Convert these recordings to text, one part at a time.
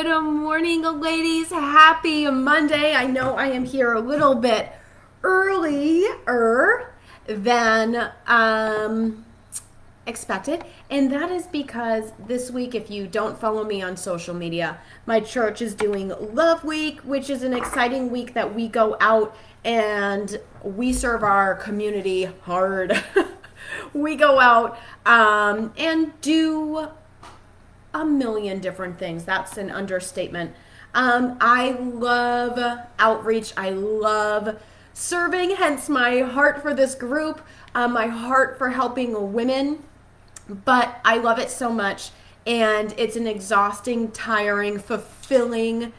Good morning, ladies. Happy Monday. I know I am here a little bit earlier than um, expected. And that is because this week, if you don't follow me on social media, my church is doing Love Week, which is an exciting week that we go out and we serve our community hard. we go out um, and do a million different things. That's an understatement. Um, I love outreach. I love serving, hence my heart for this group, um, my heart for helping women. But I love it so much. And it's an exhausting, tiring, fulfilling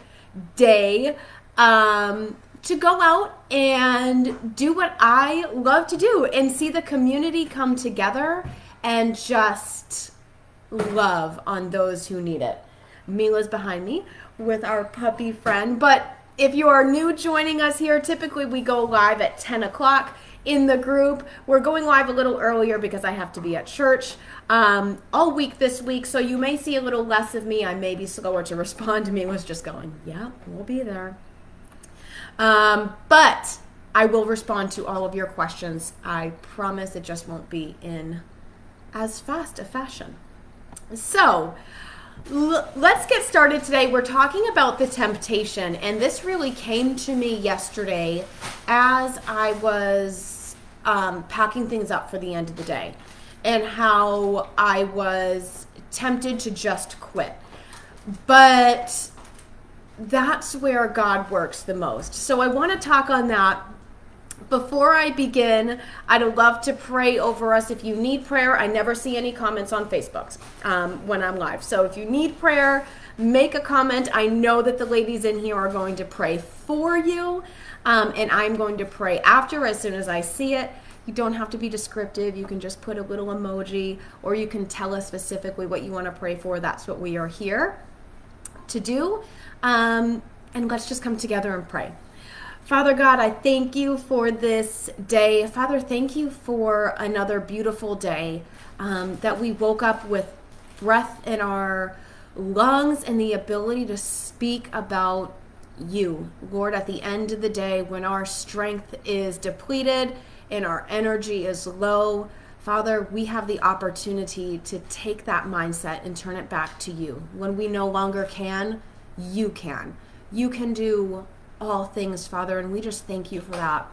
day um, to go out and do what I love to do and see the community come together and just love on those who need it. Mila's behind me with our puppy friend. But if you are new joining us here, typically we go live at 10 o'clock in the group. We're going live a little earlier because I have to be at church um, all week this week. So you may see a little less of me. I may be slower to respond to me. Was just going, yeah, we'll be there. Um, but I will respond to all of your questions. I promise it just won't be in as fast a fashion. So, let's get started today. We're talking about the temptation, and this really came to me yesterday as I was um, packing things up for the end of the day, and how I was tempted to just quit. But that's where God works the most. So, I want to talk on that before I begin, I'd love to pray over us. If you need prayer, I never see any comments on Facebook um, when I'm live. So if you need prayer, make a comment. I know that the ladies in here are going to pray for you, um, and I'm going to pray after as soon as I see it. You don't have to be descriptive. You can just put a little emoji, or you can tell us specifically what you want to pray for. That's what we are here to do. Um, and let's just come together and pray. Father God, I thank you for this day. Father, thank you for another beautiful day um, that we woke up with breath in our lungs and the ability to speak about you. Lord, at the end of the day, when our strength is depleted and our energy is low, Father, we have the opportunity to take that mindset and turn it back to you. When we no longer can, you can. You can do all things, Father, and we just thank you for that.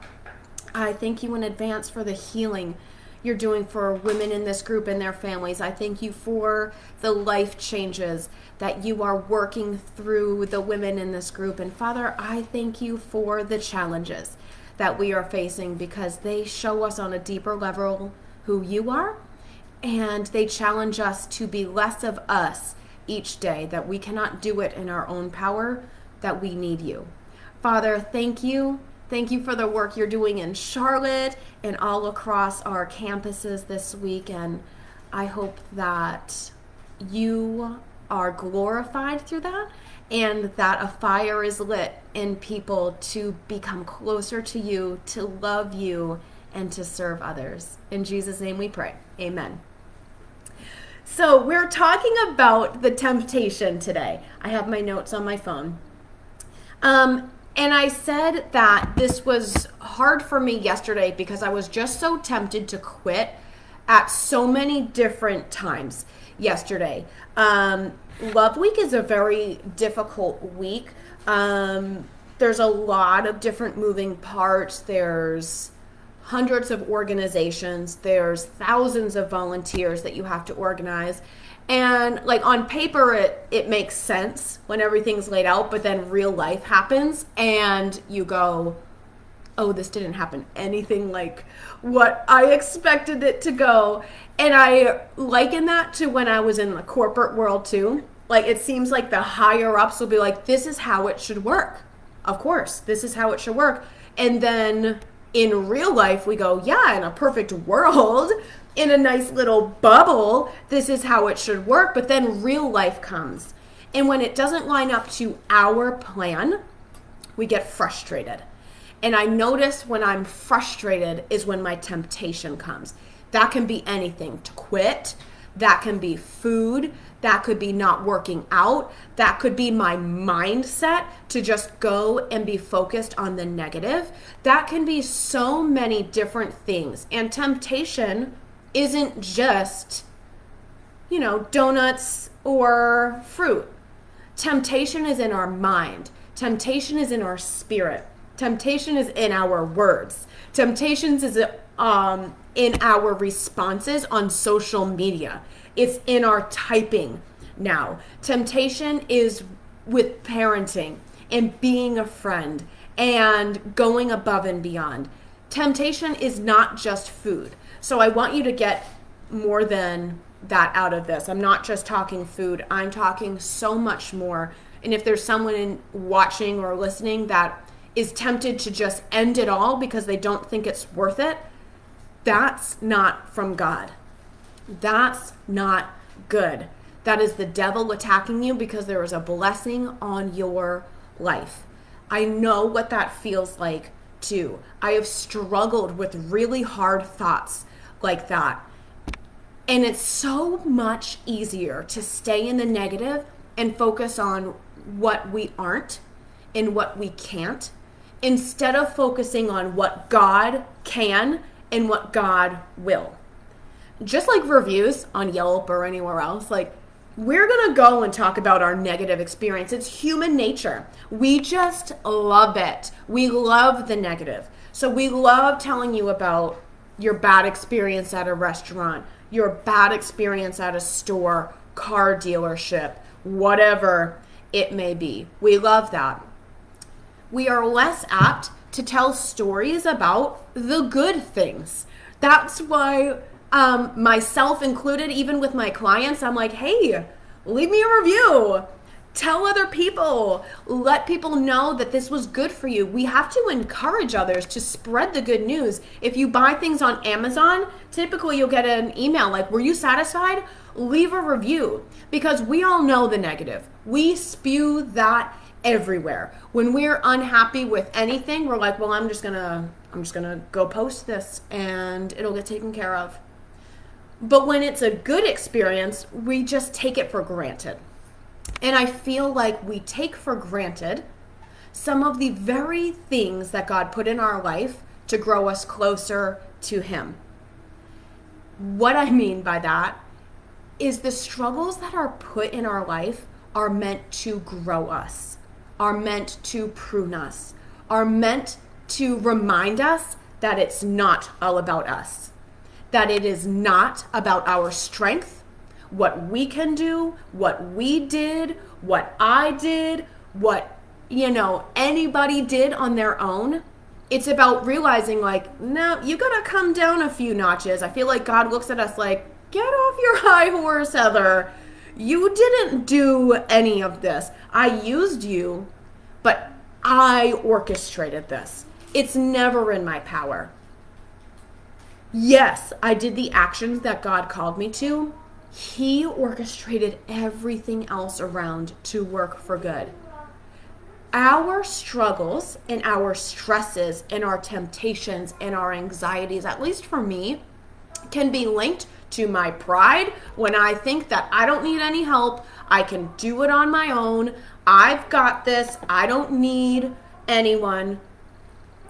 I thank you in advance for the healing you're doing for women in this group and their families. I thank you for the life changes that you are working through the women in this group. And Father, I thank you for the challenges that we are facing because they show us on a deeper level who you are and they challenge us to be less of us each day, that we cannot do it in our own power, that we need you. Father, thank you. Thank you for the work you're doing in Charlotte and all across our campuses this week. And I hope that you are glorified through that and that a fire is lit in people to become closer to you, to love you, and to serve others. In Jesus' name we pray. Amen. So, we're talking about the temptation today. I have my notes on my phone. Um, and I said that this was hard for me yesterday because I was just so tempted to quit at so many different times yesterday. Um, Love Week is a very difficult week. Um, there's a lot of different moving parts. There's hundreds of organizations. There's thousands of volunteers that you have to organize and like on paper it it makes sense when everything's laid out but then real life happens and you go oh this didn't happen. Anything like what i expected it to go. And i liken that to when i was in the corporate world too. Like it seems like the higher ups will be like this is how it should work. Of course this is how it should work. And then in real life we go yeah in a perfect world in a nice little bubble, this is how it should work. But then real life comes. And when it doesn't line up to our plan, we get frustrated. And I notice when I'm frustrated is when my temptation comes. That can be anything to quit, That can be food. That could be not working out. That could be my mindset to just go and be focused on the negative. That can be so many different things. And temptation isn't just, you know, donuts or fruit. Temptation is in our mind, temptation is in our spirit, temptation is in our words, temptations is um, in our responses on social media it's in our typing now. Temptation is with parenting and being a friend and going above and beyond. Temptation is not just food. So I want you to get more than that out of this. I'm not just talking food, I'm talking so much more. And if there's someone in watching or listening that is tempted to just end it all because they don't think it's worth it, that's not from God. That's not good. That is the devil attacking you because there is a blessing on your life. I know what that feels like too. I have struggled with really hard thoughts like that. And it's so much easier to stay in the negative and focus on what we aren't and what we can't instead of focusing on what God can and what God will just like reviews on Yelp or anywhere else, like we're going to go and talk about our negative experience. It's human nature. We just love it. We love the negative. So we love telling you about your bad experience at a restaurant, your bad experience at a store, car dealership, whatever it may be. We love that. We are less apt to tell stories about the good things. That's why um, myself included, even with my clients, I'm like, hey, leave me a review. Tell other people. Let people know that this was good for you. We have to encourage others to spread the good news. If you buy things on Amazon, typically you'll get an email like, Were you satisfied? Leave a review because we all know the negative. We spew that everywhere. When we're unhappy with anything, we're like, Well, I'm just gonna. I'm just gonna go post this and it'll get taken care of. But when it's a good experience, we just take it for granted. And I feel like we take for granted some of the very things that God put in our life to grow us closer to Him. What I mean by that is the struggles that are put in our life are meant to grow us, are meant to prune us, are meant to remind us that it's not all about us that it is not about our strength, what we can do, what we did, what I did, what, you know, anybody did on their own. It's about realizing, like, no, you gotta come down a few notches. I feel like God looks at us like, get off your high horse, Heather. You didn't do any of this. I used you, but I orchestrated this. It's never in my power yes, I did the actions that God called me to. He orchestrated everything else around to work for good. Our struggles and our stresses and our temptations and our anxieties, at least for me, can be linked to my pride when I think that I don't need any help. I can do it on my own. I've got this. I don't need anyone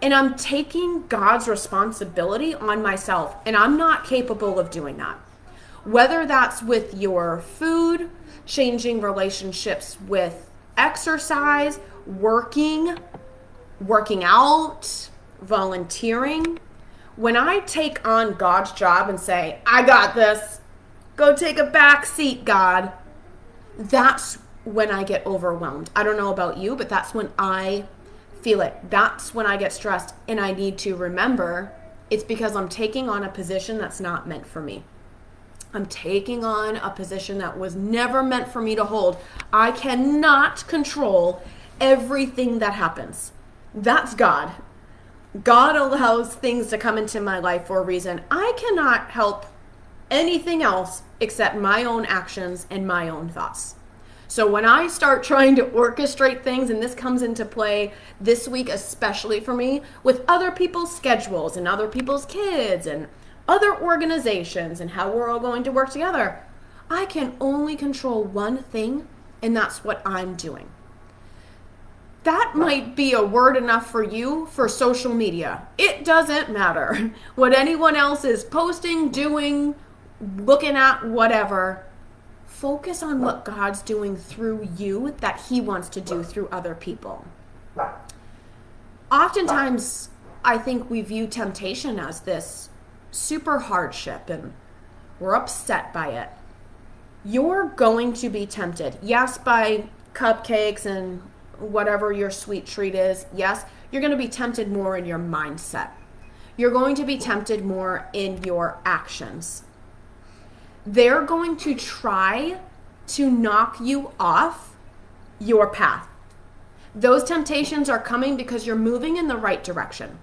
and I'm taking God's responsibility on myself, and I'm not capable of doing that. Whether that's with your food, changing relationships with exercise, working, working out, volunteering. When I take on God's job and say, I got this, go take a back seat, God, that's when I get overwhelmed. I don't know about you, but that's when I feel it. That's when I get stressed. And I need to remember it's because I'm taking on a position that's not meant for me. I'm taking on a position that was never meant for me to hold. I cannot control everything that happens. That's God. God allows things to come into my life for a reason. I cannot help anything else except my own actions and my own thoughts. So when I start trying to orchestrate things, and this comes into play this week, especially for me, with other people's schedules and other people's kids and other organizations and how we're all going to work together, I can only control one thing, and that's what I'm doing. That might be a word enough for you for social media. It doesn't matter what anyone else is posting, doing, looking at, whatever. Focus on what God's doing through you that He wants to do through other people. Oftentimes, I think we view temptation as this super hardship and we're upset by it. You're going to be tempted. Yes, by cupcakes and whatever your sweet treat is. Yes, you're going to be tempted more in your mindset. You're going to be tempted more in your actions. They're going to try to knock you off your path. Those temptations are coming because you're moving in the right direction.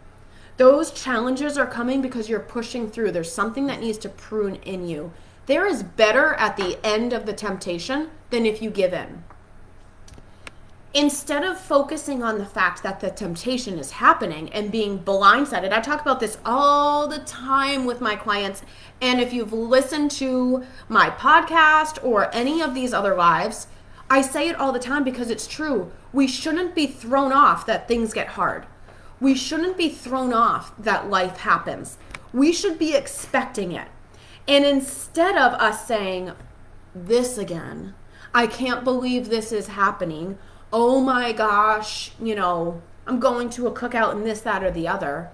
Those challenges are coming because you're pushing through. There's something that needs to prune in you. There is better at the end of the temptation than if you give in. Instead of focusing on the fact that the temptation is happening and being blindsided, I talk about this all the time with my clients. And if you've listened to my podcast or any of these other lives, I say it all the time because it's true. We shouldn't be thrown off that things get hard we shouldn't be thrown off that life happens. We should be expecting it. And instead of us saying, this again, I can't believe this is happening. Oh my gosh, you know, I'm going to a cookout and this, that, or the other.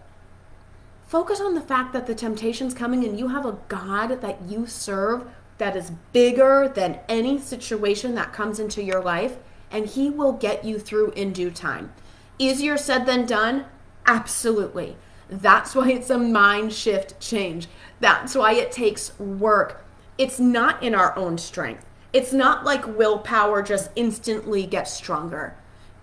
Focus on the fact that the temptation's coming and you have a God that you serve that is bigger than any situation that comes into your life, and He will get you through in due time. Easier said than done, Absolutely. That's why it's a mind shift change. That's why it takes work. It's not in our own strength. It's not like willpower just instantly gets stronger.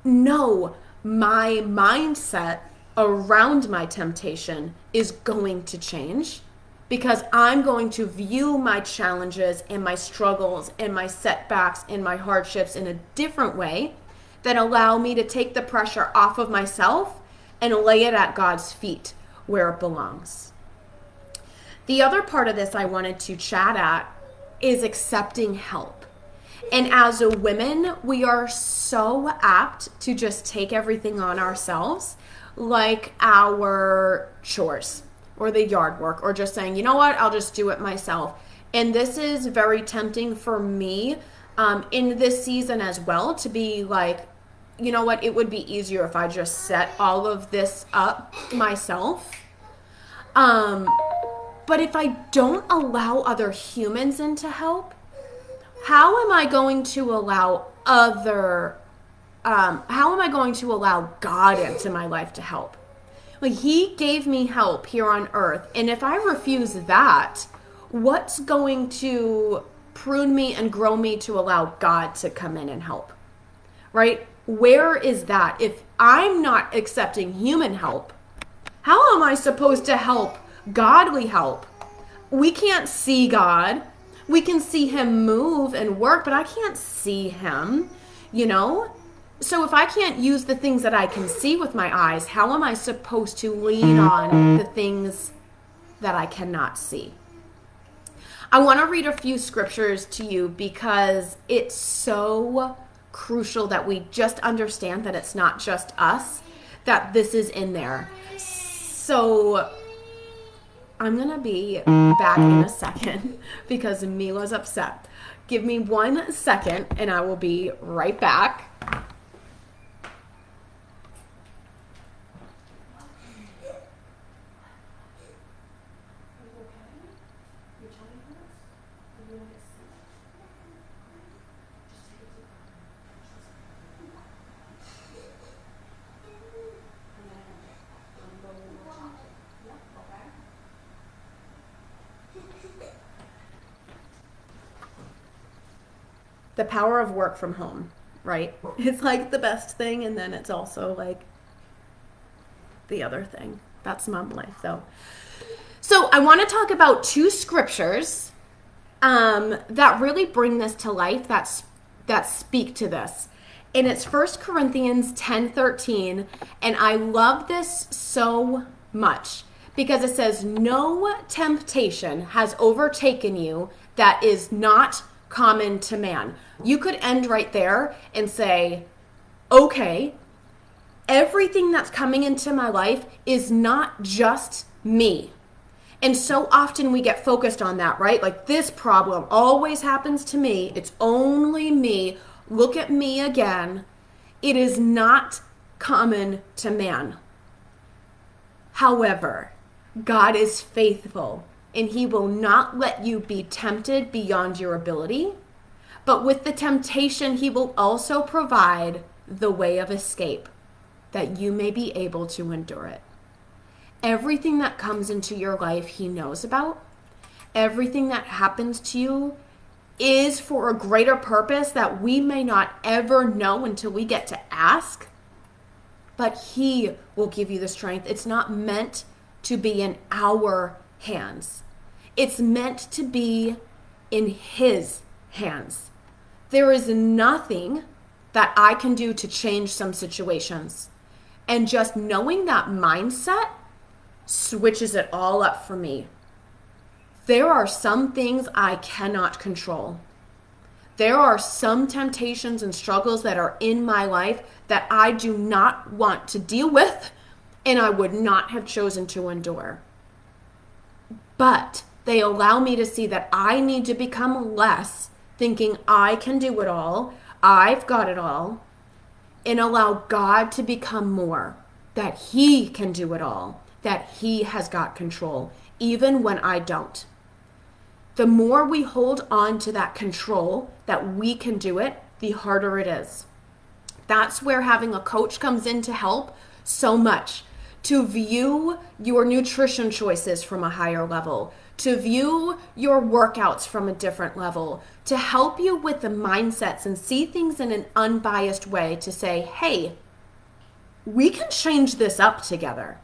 No, my mindset around my temptation is going to change because I'm going to view my challenges and my struggles and my setbacks and my hardships in a different way that allow me to take the pressure off of myself and lay it at God's feet where it belongs. The other part of this I wanted to chat at is accepting help. And as a women, we are so apt to just take everything on ourselves, like our chores or the yard work, or just saying, you know what, I'll just do it myself. And this is very tempting for me um, in this season as well to be like, you know what, it would be easier if I just set all of this up myself. Um, but if I don't allow other humans in to help, how am I going to allow other, um, how am I going to allow God into my life to help? Like, He gave me help here on earth. And if I refuse that, what's going to prune me and grow me to allow God to come in and help? Right? Where is that? If I'm not accepting human help, how am I supposed to help godly help? We can't see God. We can see him move and work, but I can't see him, you know? So if I can't use the things that I can see with my eyes, how am I supposed to lean on the things that I cannot see? I want to read a few scriptures to you because it's so crucial that we just understand that it's not just us, that this is in there. So I'm going to be back in a second because Mila's upset. Give me one second and I will be right back. The power of work from home, right? It's like the best thing, and then it's also like the other thing. That's mom life, though. So I want to talk about two scriptures um, that really bring this to life. That that speak to this, and it's First Corinthians ten thirteen, and I love this so much because it says, "No temptation has overtaken you that is not." common to man. You could end right there and say, okay, everything that's coming into my life is not just me. And so often we get focused on that, right? Like this problem always happens to me. It's only me. Look at me again. It is not common to man. However, God is faithful and he will not let you be tempted beyond your ability. But with the temptation, he will also provide the way of escape that you may be able to endure it. Everything that comes into your life, he knows about. Everything that happens to you is for a greater purpose that we may not ever know until we get to ask. But he will give you the strength. It's not meant to be in our hands. It's meant to be in His hands. There is nothing that I can do to change some situations. And just knowing that mindset switches it all up for me. There are some things I cannot control. There are some temptations and struggles that are in my life that I do not want to deal with and I would not have chosen to endure. But they allow me to see that I need to become less thinking I can do it all, I've got it all, and allow God to become more, that He can do it all, that He has got control, even when I don't. The more we hold on to that control, that we can do it, the harder it is. That's where having a coach comes in to help so much. To view your nutrition choices from a higher level, to view your workouts from a different level, to help you with the mindsets and see things in an unbiased way to say, hey, we can change this up together.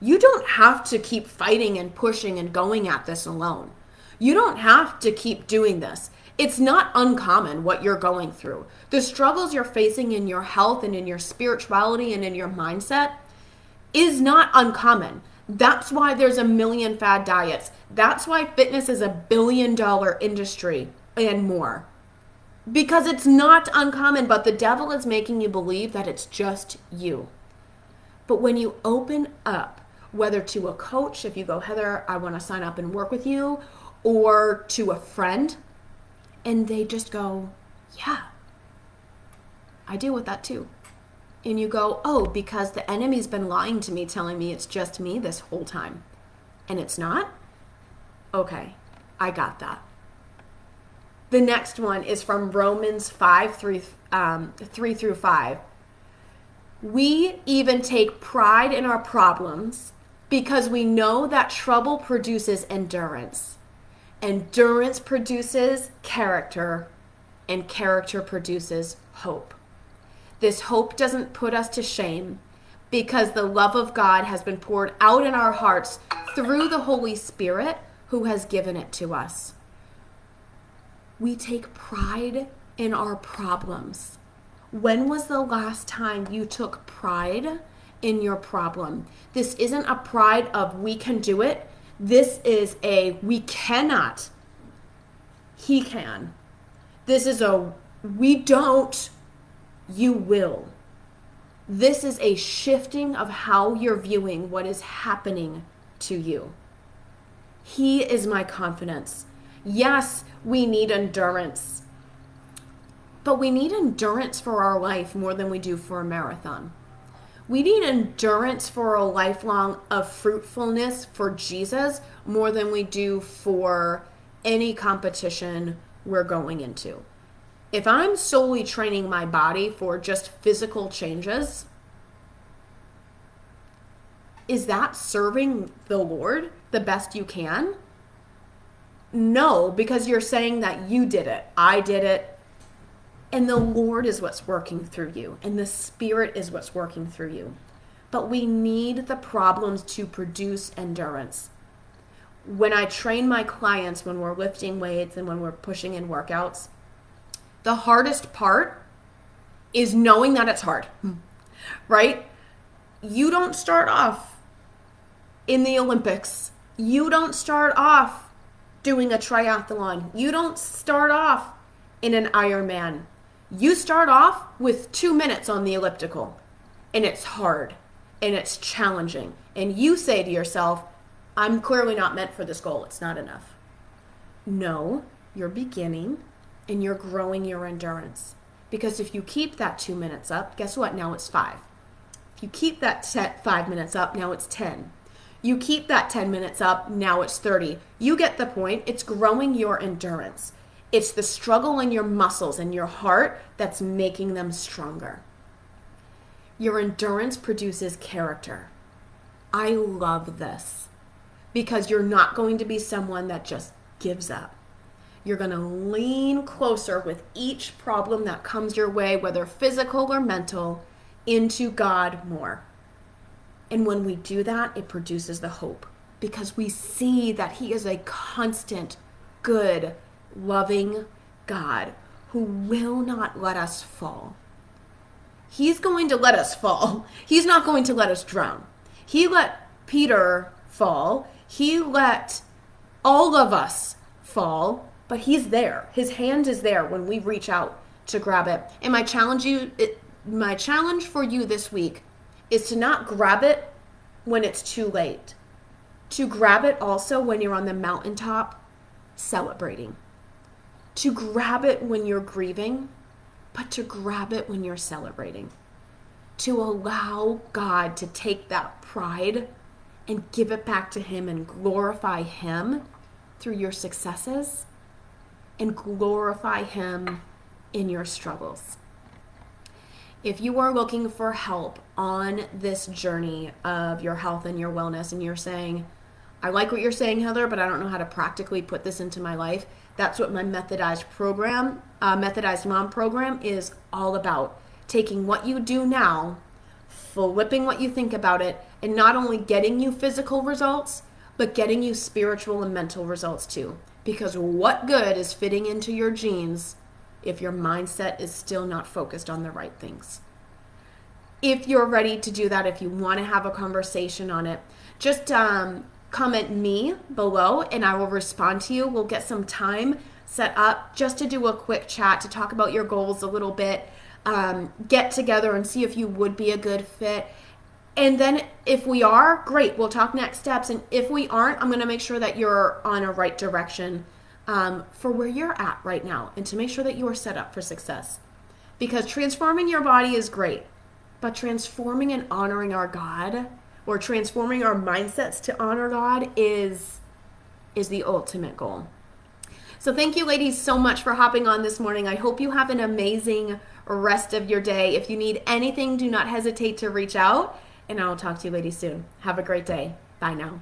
You don't have to keep fighting and pushing and going at this alone. You don't have to keep doing this. It's not uncommon what you're going through. The struggles you're facing in your health and in your spirituality and in your mindset is not uncommon. That's why there's a million fad diets. That's why fitness is a billion dollar industry and more. Because it's not uncommon, but the devil is making you believe that it's just you. But when you open up, whether to a coach, if you go, Heather, I want to sign up and work with you, or to a friend, and they just go, Yeah, I deal with that too and you go, oh, because the enemy's been lying to me, telling me it's just me this whole time, and it's not? Okay, I got that. The next one is from Romans 5 3, um, 3 through 5. We even take pride in our problems because we know that trouble produces endurance. Endurance produces character, and character produces hope. This hope doesn't put us to shame because the love of God has been poured out in our hearts through the Holy Spirit who has given it to us. We take pride in our problems. When was the last time you took pride in your problem? This isn't a pride of we can do it. This is a we cannot. He can. This is a we don't you will. This is a shifting of how you're viewing what is happening to you. He is my confidence. Yes, we need endurance, but we need endurance for our life more than we do for a marathon. We need endurance for a lifelong of fruitfulness for Jesus more than we do for any competition we're going into if I'm solely training my body for just physical changes, is that serving the Lord the best you can? No, because you're saying that you did it, I did it, and the Lord is what's working through you, and the Spirit is what's working through you. But we need the problems to produce endurance. When I train my clients, when we're lifting weights and when we're pushing in workouts, the hardest part is knowing that it's hard, right? You don't start off in the Olympics. You don't start off doing a triathlon. You don't start off in an Ironman. You start off with two minutes on the elliptical, and it's hard and it's challenging. And you say to yourself, I'm clearly not meant for this goal. It's not enough. No, you're beginning and you're growing your endurance. Because if you keep that two minutes up, guess what? Now it's five. If you keep that set five minutes up, now it's 10. You keep that 10 minutes up, now it's 30. You get the point. It's growing your endurance. It's the struggle in your muscles and your heart that's making them stronger. Your endurance produces character. I love this because you're not going to be someone that just gives up. You're going to lean closer with each problem that comes your way, whether physical or mental, into God more. And when we do that, it produces the hope because we see that He is a constant, good, loving God who will not let us fall. He's going to let us fall. He's not going to let us drown. He let Peter fall. He let all of us fall, but he's there. His hand is there when we reach out to grab it. And my challenge you it, my challenge for you this week is to not grab it when it's too late. To grab it also when you're on the mountaintop celebrating. To grab it when you're grieving, but to grab it when you're celebrating. To allow God to take that pride and give it back to Him and glorify Him through your successes and glorify Him in your struggles. If you are looking for help on this journey of your health and your wellness, and you're saying, I like what you're saying, Heather, but I don't know how to practically put this into my life, that's what my methodized program, uh, methodized mom program, is all about. Taking what you do now, flipping what you think about it, and not only getting you physical results, but getting you spiritual and mental results too. Because what good is fitting into your jeans if your mindset is still not focused on the right things? If you're ready to do that, if you want to have a conversation on it, just um, comment me below and I will respond to you. We'll get some time set up just to do a quick chat to talk about your goals a little bit, um, get together and see if you would be a good fit. And then if we are, great, we'll talk next steps. And if we aren't, I'm going to make sure that you're on a right direction um, for where you're at right now and to make sure that you are set up for success. Because transforming your body is great, but transforming and honoring our God or transforming our mindsets to honor God is is the ultimate goal. So thank you ladies so much for hopping on this morning. I hope you have an amazing rest of your day. If you need anything, do not hesitate to reach out and I will talk to you ladies soon. Have a great day. Bye now.